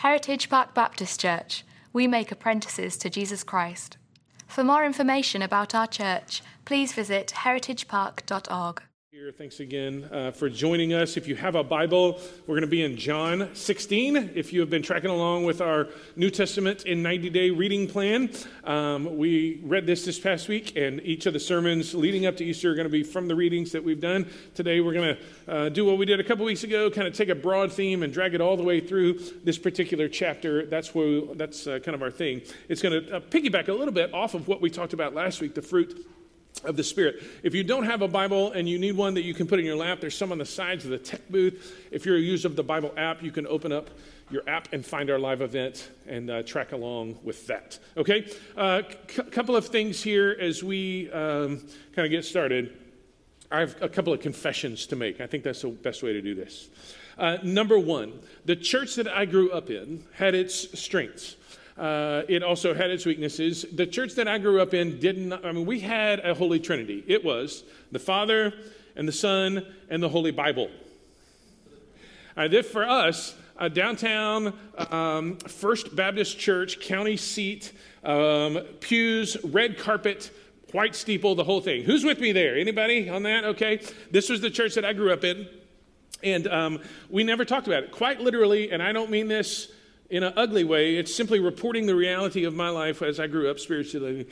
Heritage Park Baptist Church. We make apprentices to Jesus Christ. For more information about our church, please visit heritagepark.org. Here, thanks again uh, for joining us. If you have a Bible, we're going to be in John 16. If you have been tracking along with our New Testament in 90 day reading plan, um, we read this this past week, and each of the sermons leading up to Easter are going to be from the readings that we've done. Today, we're going to uh, do what we did a couple weeks ago, kind of take a broad theme and drag it all the way through this particular chapter. That's where that's uh, kind of our thing. It's going to uh, piggyback a little bit off of what we talked about last week, the fruit of the Spirit. If you don't have a Bible and you need one that you can put in your lap, there's some on the sides of the tech booth. If you're a user of the Bible app, you can open up your app and find our live event and uh, track along with that. Okay? A uh, c- couple of things here as we um, kind of get started. I have a couple of confessions to make. I think that's the best way to do this. Uh, number one, the church that I grew up in had its strengths. Uh, it also had its weaknesses. The church that I grew up in didn't, I mean, we had a Holy Trinity. It was the Father and the Son and the Holy Bible. Uh, this, for us, uh, downtown um, First Baptist Church, county seat, um, pews, red carpet, white steeple, the whole thing. Who's with me there? Anybody on that? Okay. This was the church that I grew up in. And um, we never talked about it. Quite literally, and I don't mean this in an ugly way. It's simply reporting the reality of my life as I grew up spiritually.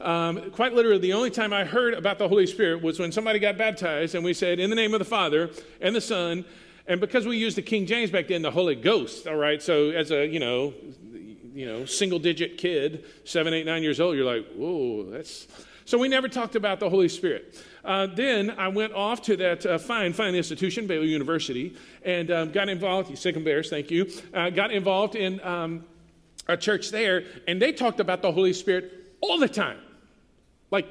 Um, quite literally, the only time I heard about the Holy Spirit was when somebody got baptized and we said, In the name of the Father and the Son, and because we used the King James back then, the Holy Ghost, all right? So as a, you know, you know, single digit kid, seven, eight, nine years old, you're like, whoa, that's. So we never talked about the Holy Spirit. Uh, then I went off to that uh, fine, fine institution, Baylor University, and um, got involved. You sick and bears, thank you. Uh, got involved in um, a church there, and they talked about the Holy Spirit all the time, like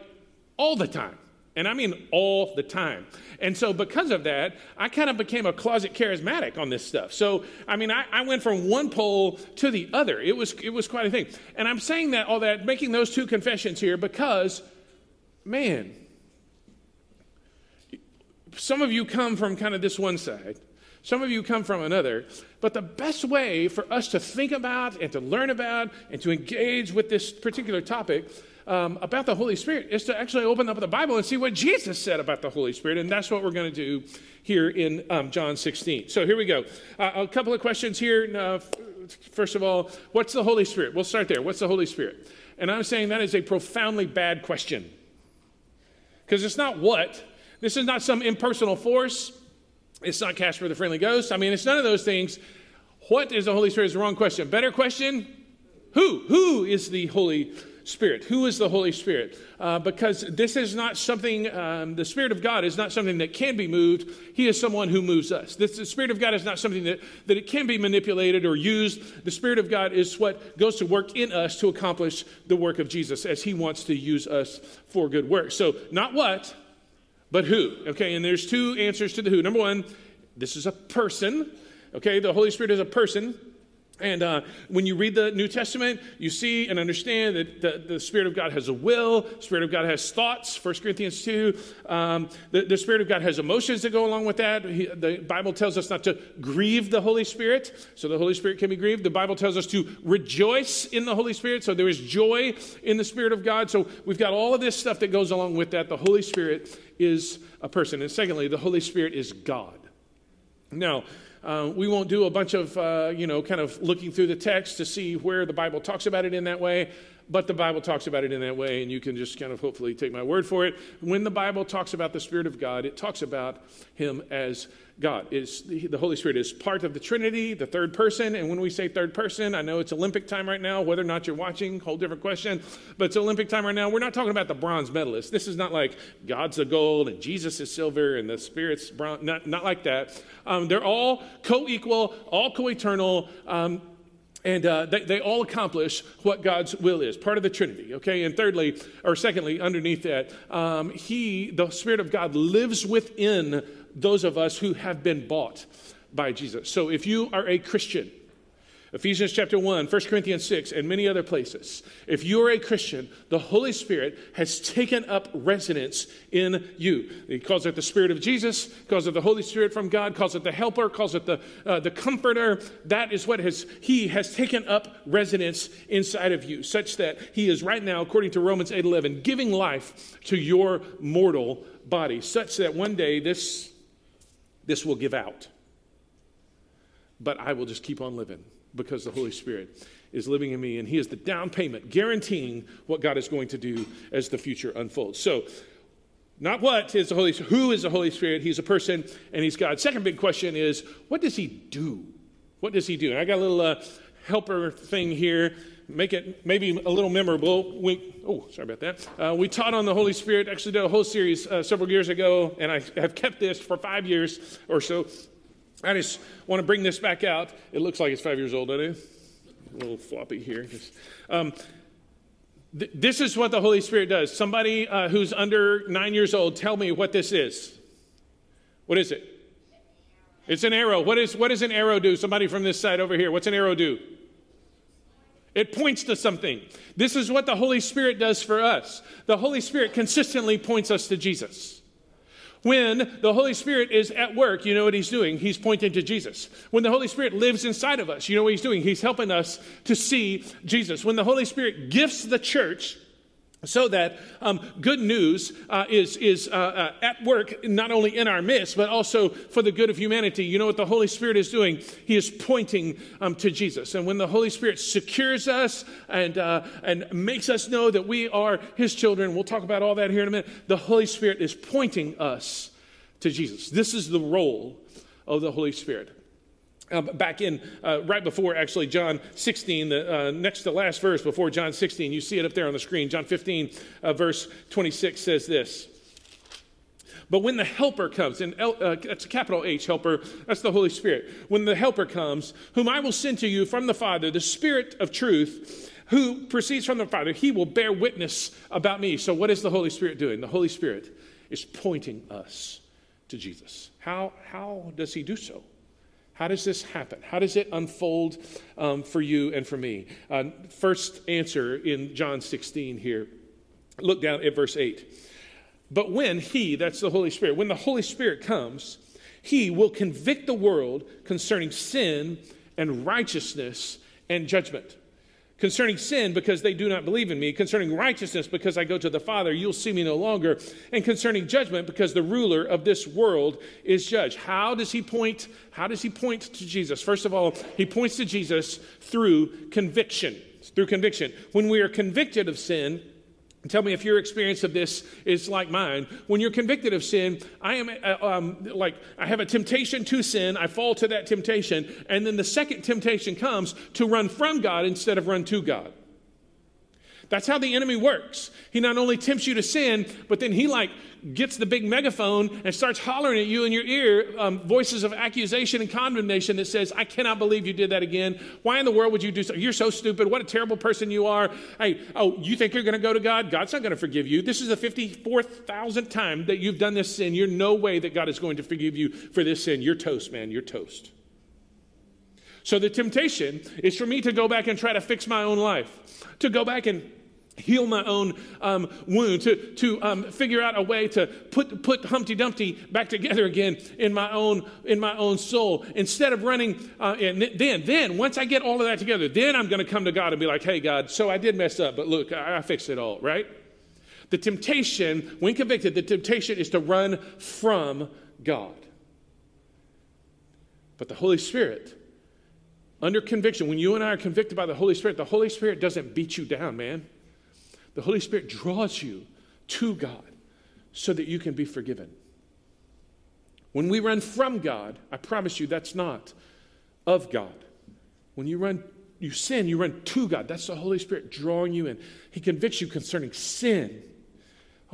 all the time. And I mean all the time. And so, because of that, I kind of became a closet charismatic on this stuff. So, I mean, I, I, went from one pole to the other. It was, it was quite a thing. And I'm saying that, all that, making those two confessions here because, man, some of you come from kind of this one side, some of you come from another. But the best way for us to think about and to learn about and to engage with this particular topic um, about the Holy Spirit is to actually open up the Bible and see what Jesus said about the Holy Spirit. And that's what we're going to do here in um, John 16. So here we go. Uh, a couple of questions here. Uh, first of all, what's the Holy Spirit? We'll start there. What's the Holy Spirit? And I'm saying that is a profoundly bad question. Because it's not what, this is not some impersonal force. It's not Casper the Friendly Ghost. I mean, it's none of those things. What is the Holy Spirit is the wrong question. Better question who? Who is the Holy Spirit? Who is the Holy Spirit? Uh, because this is not something, um, the Spirit of God is not something that can be moved. He is someone who moves us. This, the Spirit of God is not something that, that it can be manipulated or used. The Spirit of God is what goes to work in us to accomplish the work of Jesus as He wants to use us for good work. So, not what, but who? Okay, and there's two answers to the who. Number one, this is a person. Okay, the Holy Spirit is a person. And uh, when you read the New Testament, you see and understand that the, the, Spirit of God has a will, Spirit of God has thoughts, 1 Corinthians 2. Um, the, the, Spirit of God has emotions that go along with that. He, the Bible tells us not to grieve the Holy Spirit, so the Holy Spirit can be grieved. The Bible tells us to rejoice in the Holy Spirit, so there is joy in the Spirit of God. So we've got all of this stuff that goes along with that. The Holy Spirit is a person. And secondly, the Holy Spirit is God. Now, uh, we won't do a bunch of, uh, you know, kind of looking through the text to see where the Bible talks about it in that way, but the Bible talks about it in that way, and you can just kind of hopefully take my word for it. When the Bible talks about the Spirit of God, it talks about Him as God. Is the Holy Spirit is part of the Trinity, the third person. And when we say third person, I know it's Olympic time right now. Whether or not you're watching, whole different question. But it's Olympic time right now. We're not talking about the bronze medalist. This is not like God's the gold and Jesus is silver and the Spirit's bronze. Not, not like that. Um, they're all co-equal, all co-eternal. Um, and uh, they, they, all accomplish what God's will is, part of the Trinity. Okay, and thirdly, or secondly, underneath that, um, He, the Spirit of God, lives within those of us who have been bought by Jesus. So if you are a Christian, Ephesians chapter 1, 1 Corinthians 6, and many other places. If you're a Christian, the Holy Spirit has taken up residence in you. He calls it the Spirit of Jesus, calls it the Holy Spirit from God, calls it the Helper, calls it the, uh, the Comforter. That is what has, He has taken up residence inside of you, such that He is right now, according to Romans 8 11, giving life to your mortal body, such that one day this, this will give out. But I will just keep on living because the Holy Spirit is living in me, and He is the down payment guaranteeing what God is going to do as the future unfolds. So, not what is the Holy Spirit, who is the Holy Spirit? He's a person and He's God. Second big question is, what does He do? What does He do? And I got a little uh, helper thing here. Make it maybe a little memorable. We, oh, sorry about that. Uh, we taught on the Holy Spirit, actually, did a whole series uh, several years ago, and I have kept this for five years or so I just want to bring this back out. It looks like it's five years old, doesn't it? A little floppy here. Um, th- this is what the Holy Spirit does. Somebody uh, who's under nine years old, tell me what this is. What is it? It's an arrow. What, is, what does an arrow do? Somebody from this side over here. What's an arrow do? It points to something. This is what the Holy Spirit does for us. The Holy Spirit consistently points us to Jesus. When the Holy Spirit is at work, you know what he's doing? He's pointing to Jesus. When the Holy Spirit lives inside of us, you know what he's doing? He's helping us to see Jesus. When the Holy Spirit gifts the church, so that um, good news uh, is, is uh, uh, at work not only in our midst but also for the good of humanity. You know what the holy spirit is doing? He is pointing um, to jesus. And when the holy spirit secures us and, uh, and makes us know that we are his children we'll talk about all that here in a minute the holy spirit is pointing us to jesus. This is the role of the holy spirit uh, back in uh, right before actually John 16, the uh, next to last verse before John 16, you see it up there on the screen. John 15, uh, verse 26 says this. But when the Helper comes, and uh, that's a capital H, Helper, that's the Holy Spirit. When the Helper comes, whom I will send to you from the Father, the Spirit of truth, who proceeds from the Father, he will bear witness about me. So, what is the Holy Spirit doing? The Holy Spirit is pointing us to Jesus. How, how does he do so? How does this happen? How does it unfold um, for you and for me? Uh, first answer in John 16 here. Look down at verse 8. But when He, that's the Holy Spirit, when the Holy Spirit comes, He will convict the world concerning sin and righteousness and judgment. Concerning sin, because they do not believe in me. Concerning righteousness, because I go to the Father, you'll see me no longer. And concerning judgment, because the ruler of this world is judged. How does he point? How does he point to Jesus? First of all, he points to Jesus through conviction. Through conviction. When we are convicted of sin, Tell me if your experience of this is like mine. When you're convicted of sin, I am uh, um, like, I have a temptation to sin, I fall to that temptation, and then the second temptation comes to run from God instead of run to God. That's how the enemy works. He not only tempts you to sin, but then he like gets the big megaphone and starts hollering at you in your ear um, voices of accusation and condemnation that says, I cannot believe you did that again. Why in the world would you do so? You're so stupid. What a terrible person you are. Hey, oh, you think you're going to go to God? God's not going to forgive you. This is the 54,000th time that you've done this sin. You're no way that God is going to forgive you for this sin. You're toast, man. You're toast. So the temptation is for me to go back and try to fix my own life, to go back and heal my own um, wound, to, to um, figure out a way to put, put Humpty Dumpty back together again in my own, in my own soul. Instead of running, uh, and then, then, once I get all of that together, then I'm going to come to God and be like, hey, God, so I did mess up, but look, I, I fixed it all, right? The temptation, when convicted, the temptation is to run from God. But the Holy Spirit, under conviction, when you and I are convicted by the Holy Spirit, the Holy Spirit doesn't beat you down, man. The Holy Spirit draws you to God so that you can be forgiven. When we run from God, I promise you that's not of God. When you run, you sin, you run to God. That's the Holy Spirit drawing you in. He convicts you concerning sin.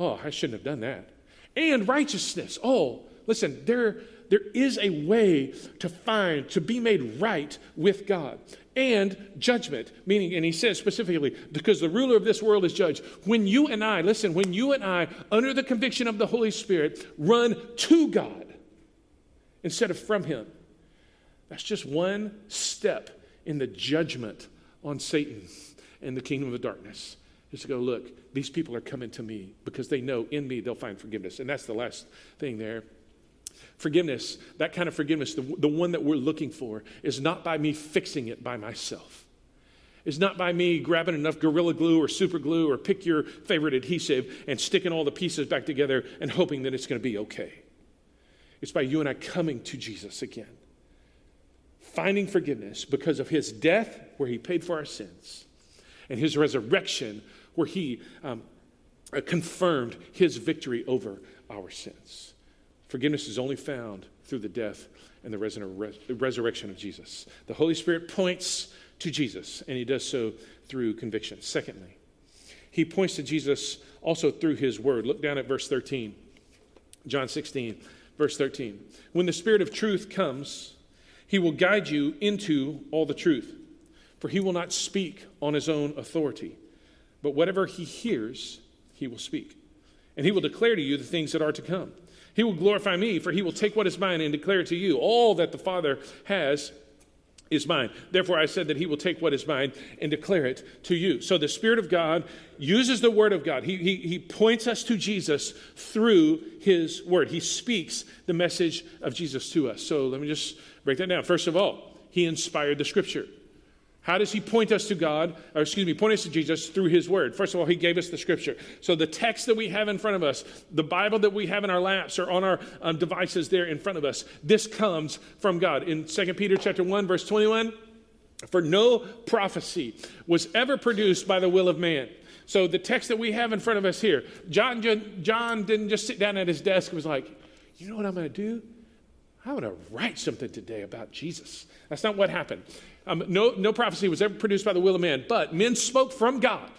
Oh, I shouldn't have done that. And righteousness. Oh, listen, there, there is a way to find, to be made right with God and judgment. Meaning, and he says specifically, because the ruler of this world is judged. When you and I, listen, when you and I, under the conviction of the Holy Spirit, run to God instead of from him, that's just one step in the judgment on Satan and the kingdom of darkness is to go, look, these people are coming to me because they know in me they'll find forgiveness. And that's the last thing there. Forgiveness, that kind of forgiveness, the, the one that we're looking for, is not by me fixing it by myself. It's not by me grabbing enough Gorilla Glue or Super Glue or pick your favorite adhesive and sticking all the pieces back together and hoping that it's going to be okay. It's by you and I coming to Jesus again, finding forgiveness because of his death, where he paid for our sins, and his resurrection, where he um, uh, confirmed his victory over our sins. Forgiveness is only found through the death and the resurrection of Jesus. The Holy Spirit points to Jesus, and he does so through conviction. Secondly, he points to Jesus also through his word. Look down at verse 13, John 16, verse 13. When the Spirit of truth comes, he will guide you into all the truth, for he will not speak on his own authority, but whatever he hears, he will speak. And he will declare to you the things that are to come. He will glorify me, for he will take what is mine and declare to you. All that the Father has is mine. Therefore, I said that he will take what is mine and declare it to you. So the Spirit of God uses the Word of God. He, he, he points us to Jesus through his Word. He speaks the message of Jesus to us. So let me just break that down. First of all, he inspired the Scripture. How does he point us to God, or excuse me, point us to Jesus through his word? First of all, he gave us the scripture. So the text that we have in front of us, the Bible that we have in our laps or on our um, devices there in front of us, this comes from God. In 2 Peter chapter 1, verse 21, for no prophecy was ever produced by the will of man. So the text that we have in front of us here, John, John didn't just sit down at his desk and was like, you know what I'm going to do? I'm going to write something today about Jesus. That's not what happened. Um, no, no prophecy was ever produced by the will of man, but men spoke from God.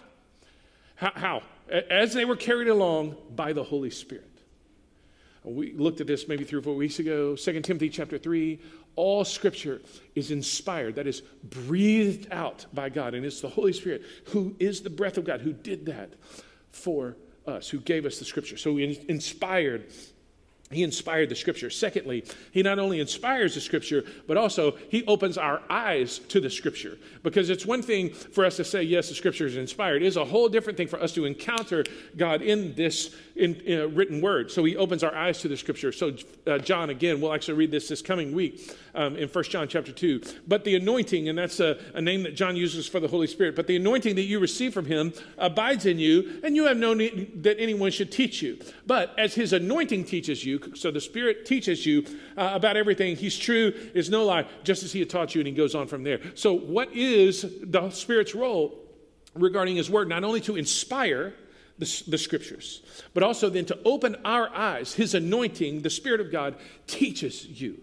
How? how? As they were carried along by the Holy Spirit. We looked at this maybe three or four weeks ago. 2 Timothy chapter 3. All scripture is inspired, that is breathed out by God. And it's the Holy Spirit who is the breath of God, who did that for us, who gave us the scripture. So we inspired he inspired the scripture. Secondly, he not only inspires the scripture, but also he opens our eyes to the scripture. Because it's one thing for us to say, yes, the scripture is inspired. It is a whole different thing for us to encounter God in this in, in a written word. So he opens our eyes to the scripture. So uh, John, again, we'll actually read this this coming week um, in 1 John chapter 2. But the anointing, and that's a, a name that John uses for the Holy Spirit, but the anointing that you receive from him abides in you, and you have no need that anyone should teach you. But as his anointing teaches you, so the Spirit teaches you uh, about everything. He's true, is no lie, just as He had taught you, and He goes on from there. So, what is the Spirit's role regarding His Word? Not only to inspire, the, the, scriptures, but also then to open our eyes. His anointing, the Spirit of God, teaches you.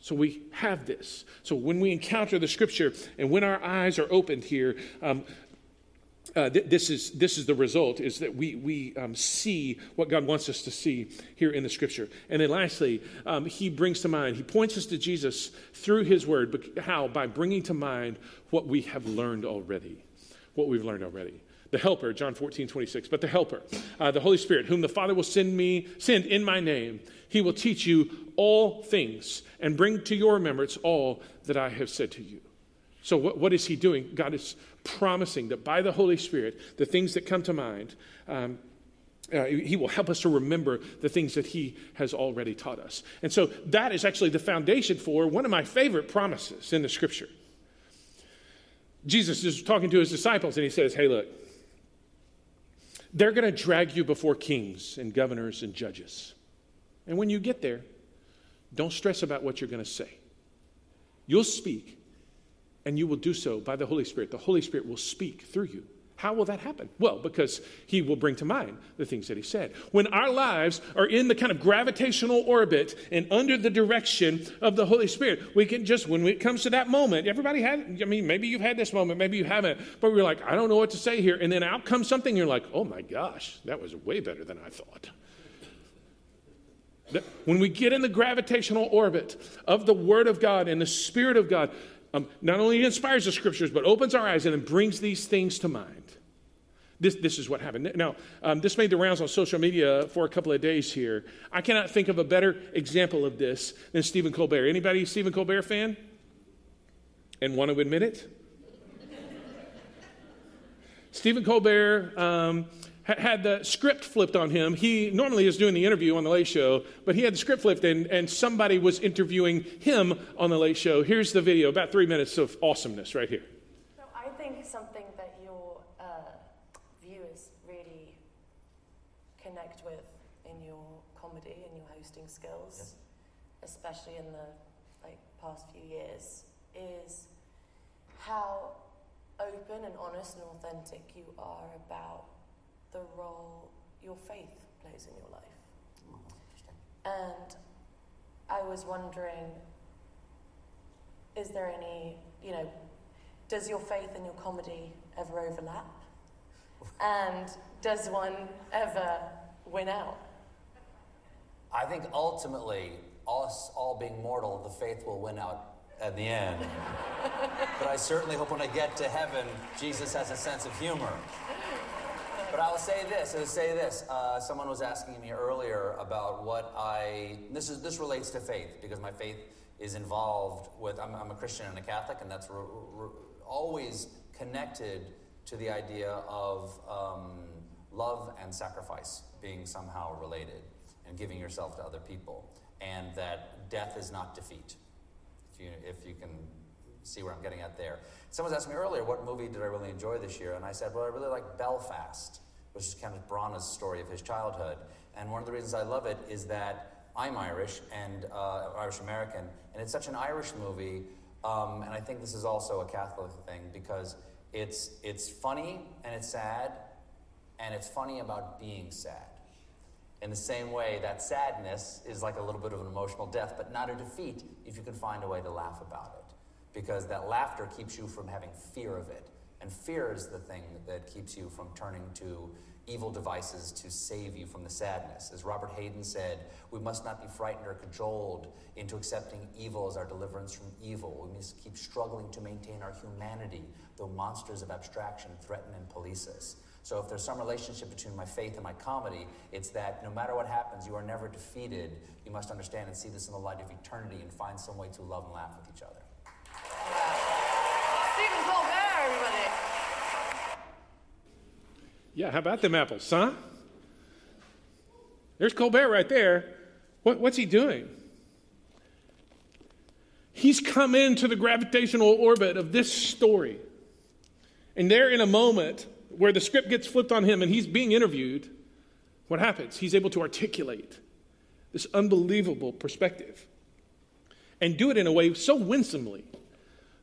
So we have this. So when we encounter the scripture and when our eyes are opened here, um, uh, th- this, is, this is the result, is that we, we um, see what God wants us to see here in the scripture. And then lastly, um, he brings to mind, he points us to Jesus through his word. But how? By bringing to mind what we have learned already. What we've learned already. The helper, John 14, 26. But the helper, uh, the Holy Spirit, whom the Father will send me, send in my name, he will teach you all things and bring to your remembrance all that I have said to you. So, what, what is he doing? God is promising that by the Holy Spirit, the things that come to mind, um, uh, he will help us to remember the things that he has already taught us. And so that is actually the foundation for one of my favorite promises in the scripture. Jesus is talking to his disciples and he says, Hey, look, they're going to drag you before kings and governors and judges. And when you get there, don't stress about what you're going to say. You'll speak and you will do so by the Holy Spirit. The Holy Spirit will speak through you. How will that happen? Well, because he will bring to mind the things that he said. When our lives are in the kind of gravitational orbit and under the direction of the Holy Spirit, we can just, when it comes to that moment, everybody had, I mean, maybe you've had this moment, maybe you haven't, but we're like, I don't know what to say here. And then out comes something, you're like, oh my gosh, that was way better than I thought. When we get in the gravitational orbit of the Word of God and the Spirit of God, um, not only inspires the scriptures, but opens our eyes and brings these things to mind. This, this is what happened. Now, um, this made the rounds on social media for a couple of days here. I cannot think of a better example of this than Stephen Colbert. Anybody Stephen Colbert fan? and want to admit it? Stephen Colbert um, had the script flipped on him. He normally is doing the interview on The Late Show, but he had the script flipped and, and somebody was interviewing him on The Late Show. Here's the video, about three minutes of awesomeness right here. So I think something that your uh, viewers really connect with in your comedy and skills, especially in the like past few years, is how open and honest and authentic you are about the role your faith plays in your life. Mm-hmm. And I was wondering is there any, you know, does your faith and your comedy ever overlap? And does one ever win out? I think ultimately, us all being mortal, the faith will win out at the end. but I certainly hope when I get to heaven, Jesus has a sense of humor. But I'll say this. I'll say this. Uh, someone was asking me earlier about what I. This is this relates to faith because my faith is involved with. I'm, I'm a Christian and a Catholic, and that's re, re, always connected to the idea of um, love and sacrifice being somehow related, and giving yourself to other people, and that death is not defeat. If you if you can see where I'm getting at there. Someone asked me earlier, what movie did I really enjoy this year? And I said, well, I really like Belfast which is Kenneth Branagh's story of his childhood. And one of the reasons I love it is that I'm Irish and uh, Irish American, and it's such an Irish movie. Um, and I think this is also a Catholic thing because it's it's funny and it's sad, and it's funny about being sad. In the same way, that sadness is like a little bit of an emotional death, but not a defeat if you can find a way to laugh about it. Because that laughter keeps you from having fear of it. And fear is the thing that keeps you from turning to evil devices to save you from the sadness. As Robert Hayden said, we must not be frightened or cajoled into accepting evil as our deliverance from evil. We must keep struggling to maintain our humanity, though monsters of abstraction threaten and police us. So, if there's some relationship between my faith and my comedy, it's that no matter what happens, you are never defeated. You must understand and see this in the light of eternity and find some way to love and laugh with each other. Stephen Colbert, everybody. Yeah, how about them apples, huh? There's Colbert right there. What, what's he doing? He's come into the gravitational orbit of this story. And there, in a moment where the script gets flipped on him and he's being interviewed, what happens? He's able to articulate this unbelievable perspective and do it in a way so winsomely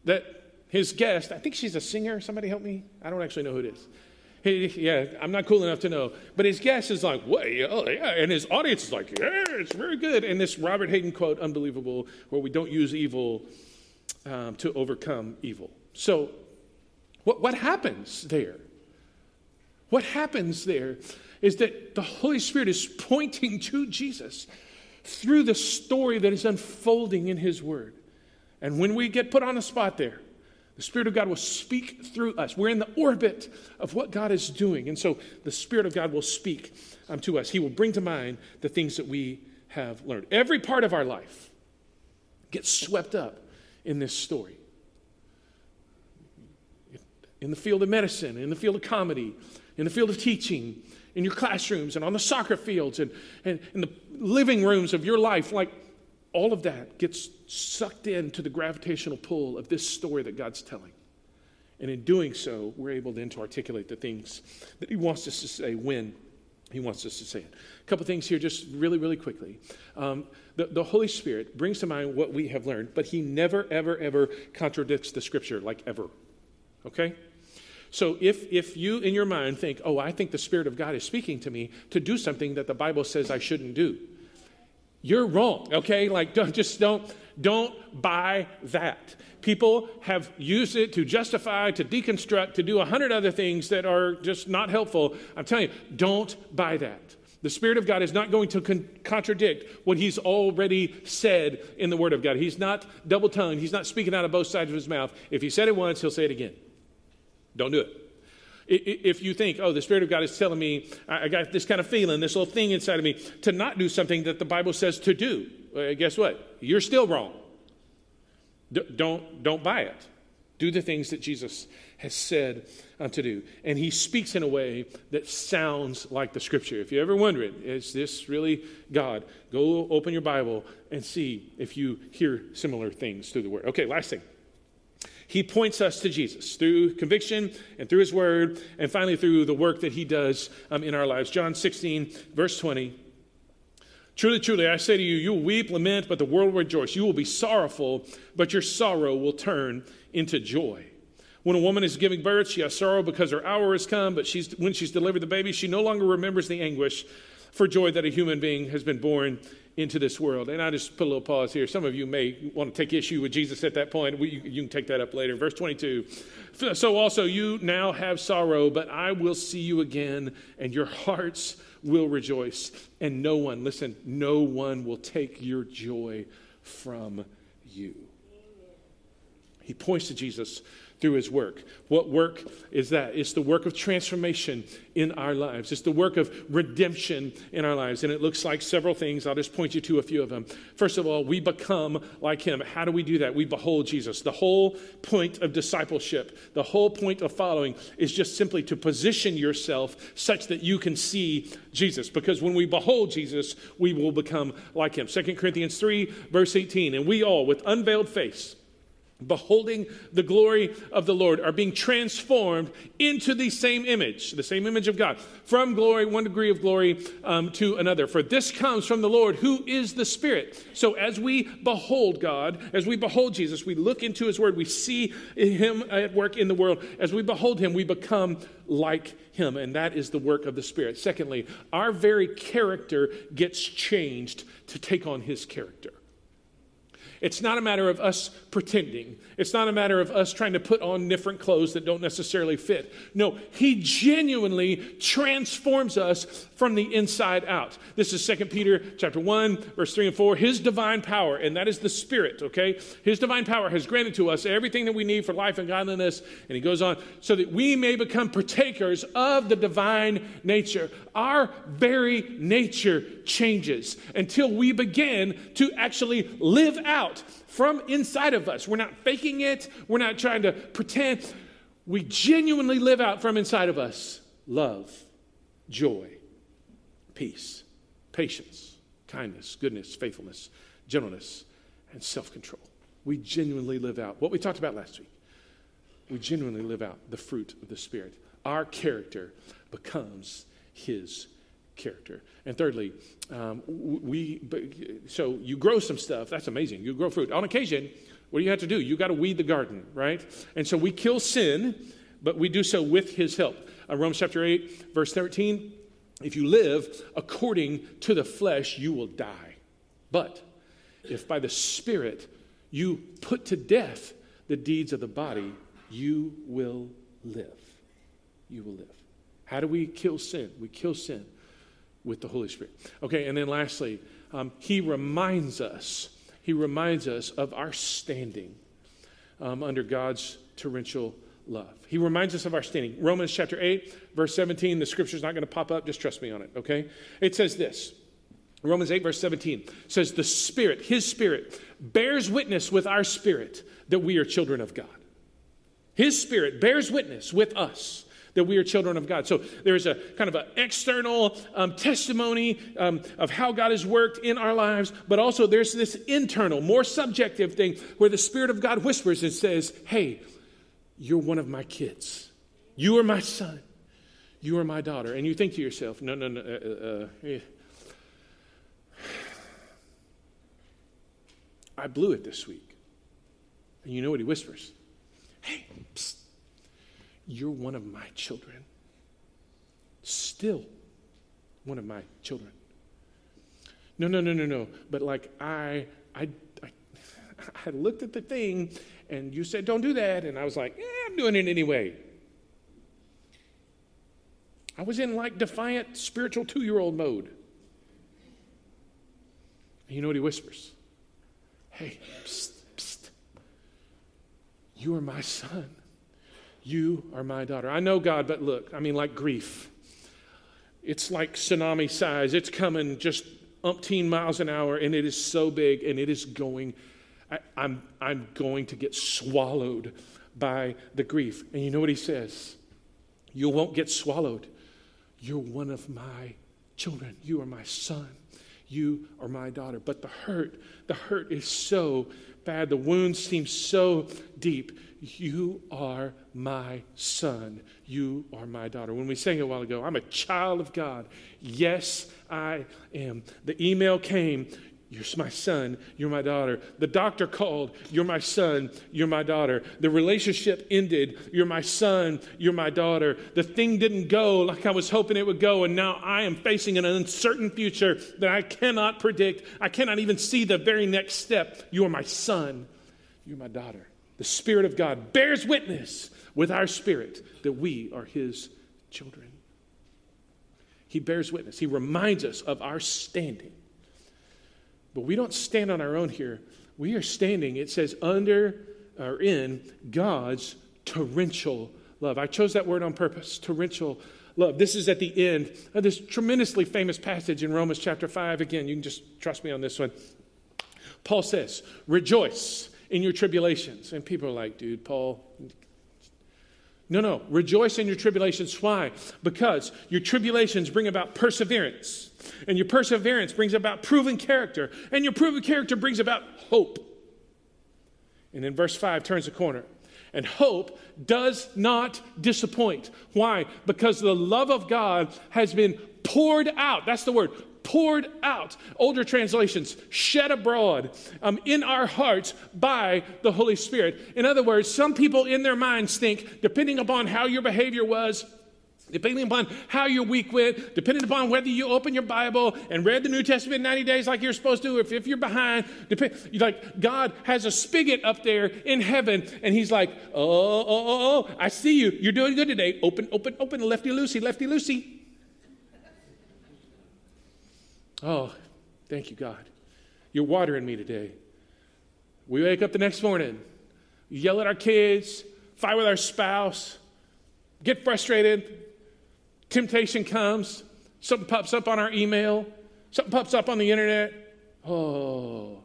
that his guest, I think she's a singer, somebody help me? I don't actually know who it is. He, yeah, I'm not cool enough to know. But his guest is like, what? Oh, yeah. And his audience is like, yeah, it's very good. And this Robert Hayden quote, unbelievable, where we don't use evil um, to overcome evil. So, what, what happens there? What happens there is that the Holy Spirit is pointing to Jesus through the story that is unfolding in His Word. And when we get put on the spot there, the Spirit of God will speak through us. We're in the orbit of what God is doing. And so the Spirit of God will speak um, to us. He will bring to mind the things that we have learned. Every part of our life gets swept up in this story. In the field of medicine, in the field of comedy, in the field of teaching, in your classrooms, and on the soccer fields, and, and in the living rooms of your life, like all of that gets sucked into the gravitational pull of this story that God's telling. And in doing so, we're able then to articulate the things that He wants us to say when He wants us to say it. A couple things here, just really, really quickly. Um, the, the Holy Spirit brings to mind what we have learned, but He never, ever, ever contradicts the Scripture, like ever. Okay? So if, if you in your mind think, oh, I think the Spirit of God is speaking to me to do something that the Bible says I shouldn't do, you're wrong, okay? Like, don't, just don't, don't buy that. People have used it to justify, to deconstruct, to do a hundred other things that are just not helpful. I'm telling you, don't buy that. The Spirit of God is not going to con- contradict what He's already said in the Word of God. He's not double tongued. He's not speaking out of both sides of His mouth. If He said it once, He'll say it again. Don't do it. If you think, oh, the Spirit of God is telling me, I got this kind of feeling, this little thing inside of me, to not do something that the Bible says to do, guess what? You're still wrong. Don't, don't buy it. Do the things that Jesus has said uh, to do. And he speaks in a way that sounds like the scripture. If you're ever wondering, is this really God? Go open your Bible and see if you hear similar things through the word. Okay, last thing. He points us to Jesus through conviction and through his word, and finally through the work that he does um, in our lives. John 16, verse 20. Truly, truly, I say to you, you will weep, lament, but the world will rejoice. You will be sorrowful, but your sorrow will turn into joy. When a woman is giving birth, she has sorrow because her hour has come, but she's, when she's delivered the baby, she no longer remembers the anguish for joy that a human being has been born into this world. And I just put a little pause here. Some of you may want to take issue with Jesus at that point. We, you can take that up later. Verse 22. So also you now have sorrow, but I will see you again, and your hearts will rejoice. And no one, listen, no one will take your joy from you. He points to Jesus through his work. What work is that? It's the work of transformation in our lives. It's the work of redemption in our lives. And it looks like several things. I'll just point you to a few of them. First of all, we become like him. How do we do that? We behold Jesus. The whole point of discipleship, the whole point of following is just simply to position yourself such that you can see Jesus. Because when we behold Jesus, we will become like him. 2 Corinthians 3, verse 18. And we all, with unveiled face, beholding the glory of the Lord, are being transformed into the same image, the same image of God, from glory, one degree of glory um, to another. For this comes from the Lord, who is the Spirit. So as we behold God, as we behold Jesus, we look into His Word, we see Him at work in the world. As we behold Him, we become like Him, and that is the work of the Spirit. Secondly, our very character gets changed to take on His character. It's not a matter of us pretending. It's not a matter of us trying to put on different clothes that don't necessarily fit. No, He genuinely transforms us from the inside out. This is 2 Peter chapter 1, verse 3 and 4. His divine power, and that is the Spirit, okay? His divine power has granted to us everything that we need for life and godliness. And he goes on, so that we may become partakers of the divine nature. Our very nature changes until we begin to actually live out from inside of us. We're not faking it, we're not trying to pretend. We genuinely live out from inside of us love, joy, peace, patience, kindness, goodness, faithfulness, gentleness, and self control. We genuinely live out what we talked about last week. We genuinely live out the fruit of the Spirit. Our character becomes His character. And thirdly, um, we so you grow some stuff. That's amazing. You grow fruit. On occasion, what do you have to do? You got to weed the garden, right? And so we kill sin, but we do so with His help. Uh, Romans chapter eight, verse thirteen. If you live according to the flesh, you will die. But if by the Spirit you put to death the deeds of the body, you will live. You will live. How do we kill sin? We kill sin with the Holy Spirit. Okay, and then lastly, um, he reminds us, he reminds us of our standing um, under God's torrential love. He reminds us of our standing. Romans chapter 8, verse 17, the scripture's not going to pop up, just trust me on it, okay? It says this. Romans 8, verse 17 says, The Spirit, His Spirit, bears witness with our spirit that we are children of God. His Spirit bears witness with us that we are children of God. So there's a kind of an external um, testimony um, of how God has worked in our lives, but also there's this internal, more subjective thing where the Spirit of God whispers and says, Hey, you're one of my kids. You are my son. You are my daughter. And you think to yourself, No, no, no. Uh, uh, uh yeah. I blew it this week. And you know what he whispers? You're one of my children. Still one of my children. No, no, no, no, no. But like I, I, I, I looked at the thing and you said, don't do that. And I was like, I'm doing it anyway. I was in like defiant spiritual two year old mode. And you know what he whispers? Hey, psst, psst. You are my son. You are my daughter. I know God, but look, I mean, like grief. It's like tsunami size. It's coming just umpteen miles an hour, and it is so big, and it is going. I, I'm, I'm going to get swallowed by the grief. And you know what he says? You won't get swallowed. You're one of my children. You are my son. You are my daughter. But the hurt, the hurt is so bad. The wounds seem so deep. You are my son. You are my daughter. When we sang a while ago, I'm a child of God. Yes, I am. The email came. You're my son, you're my daughter. The doctor called, You're my son, you're my daughter. The relationship ended, You're my son, you're my daughter. The thing didn't go like I was hoping it would go, and now I am facing an uncertain future that I cannot predict. I cannot even see the very next step. You are my son, you're my daughter. The Spirit of God bears witness with our spirit that we are His children. He bears witness, He reminds us of our standing but we don't stand on our own here. We are standing, it says, under or in God's torrential love. I chose that word on purpose torrential love. This is at the end of this tremendously famous passage in Romans chapter 5. Again, you can just trust me on this one. Paul says, Rejoice in your tribulations. And people are like, dude, Paul, no, no. Rejoice in your tribulations. Why? Because your tribulations bring about perseverance. And your perseverance brings about proven character. And your proven character brings about hope. And then verse 5 turns the corner. And hope does not disappoint. Why? Because the love of God has been poured out. That's the word poured out. Older translations, shed abroad um, in our hearts by the Holy Spirit. In other words, some people in their minds think, depending upon how your behavior was, depending upon how your week went, depending upon whether you open your Bible and read the New Testament in 90 days like you're supposed to, if, if you're behind, depend, like God has a spigot up there in heaven, and He's like, oh, oh, oh, oh, I see you. You're doing good today. Open, open, open, lefty loosey, lefty loosey. Oh, thank you, God. You're watering me today. We wake up the next morning, yell at our kids, fight with our spouse, get frustrated. Temptation comes, something pops up on our email, something pops up on the internet. Oh,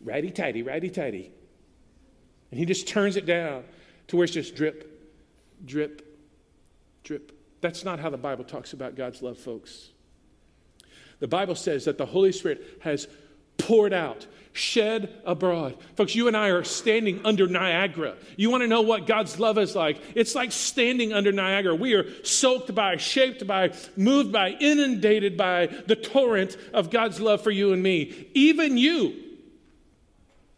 righty tighty, righty tighty. And he just turns it down to where it's just drip, drip, drip. That's not how the Bible talks about God's love, folks. The Bible says that the Holy Spirit has poured out, shed abroad. Folks, you and I are standing under Niagara. You want to know what God's love is like? It's like standing under Niagara. We are soaked by, shaped by, moved by, inundated by the torrent of God's love for you and me. Even you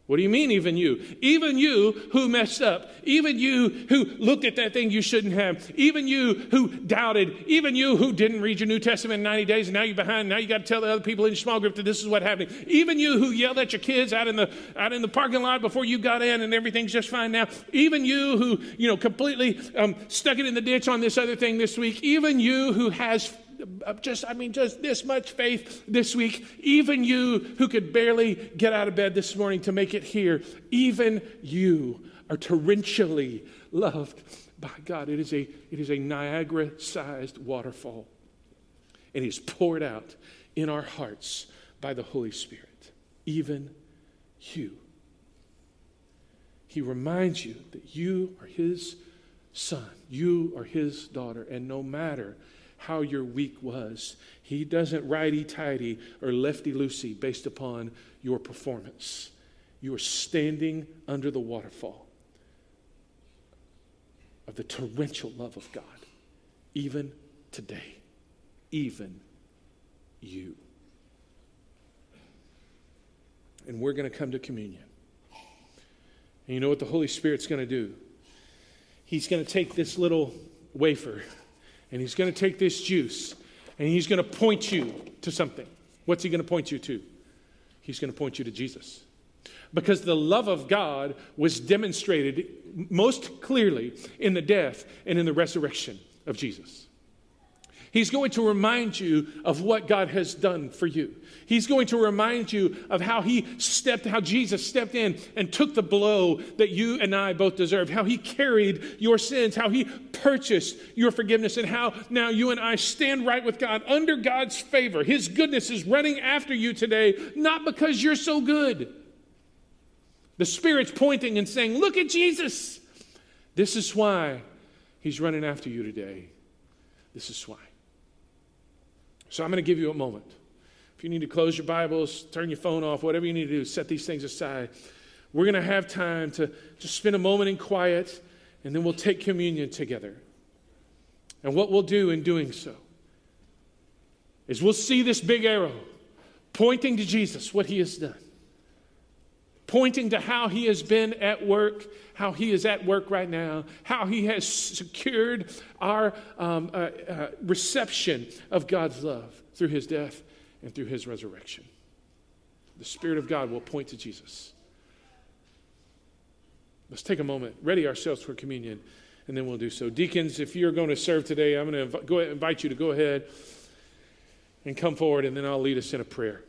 what do you mean, even you? Even you who messed up, even you who looked at that thing you shouldn't have, even you who doubted, even you who didn't read your New Testament in 90 days and now you're behind, now you got to tell the other people in your small group that this is what happened. Even you who yelled at your kids out in the out in the parking lot before you got in and everything's just fine now. Even you who, you know, completely um, stuck it in the ditch on this other thing this week. Even you who has just, I mean, just this much faith this week. Even you who could barely get out of bed this morning to make it here, even you are torrentially loved by God. It is a, it is a Niagara sized waterfall, and He's poured out in our hearts by the Holy Spirit. Even you. He reminds you that you are His son, you are His daughter, and no matter how your week was. He doesn't righty tighty or lefty loosey based upon your performance. You are standing under the waterfall of the torrential love of God, even today, even you. And we're going to come to communion. And you know what the Holy Spirit's going to do? He's going to take this little wafer and he's going to take this juice and he's going to point you to something. What's he going to point you to? He's going to point you to Jesus. Because the love of God was demonstrated most clearly in the death and in the resurrection of Jesus. He's going to remind you of what God has done for you. He's going to remind you of how he stepped, how Jesus stepped in and took the blow that you and I both deserve, how he carried your sins, how he purchased your forgiveness, and how now you and I stand right with God under God's favor. His goodness is running after you today, not because you're so good. The Spirit's pointing and saying, Look at Jesus. This is why he's running after you today. This is why. So I'm going to give you a moment. If you need to close your Bibles, turn your phone off, whatever you need to do, set these things aside. We're going to have time to just spend a moment in quiet, and then we'll take communion together. And what we'll do in doing so is we'll see this big arrow pointing to Jesus, what he has done, pointing to how he has been at work, how he is at work right now, how he has secured our um, uh, uh, reception of God's love through his death and through his resurrection. The Spirit of God will point to Jesus. Let's take a moment, ready ourselves for communion, and then we'll do so. Deacons, if you're going to serve today, I'm going to go ahead, invite you to go ahead and come forward, and then I'll lead us in a prayer.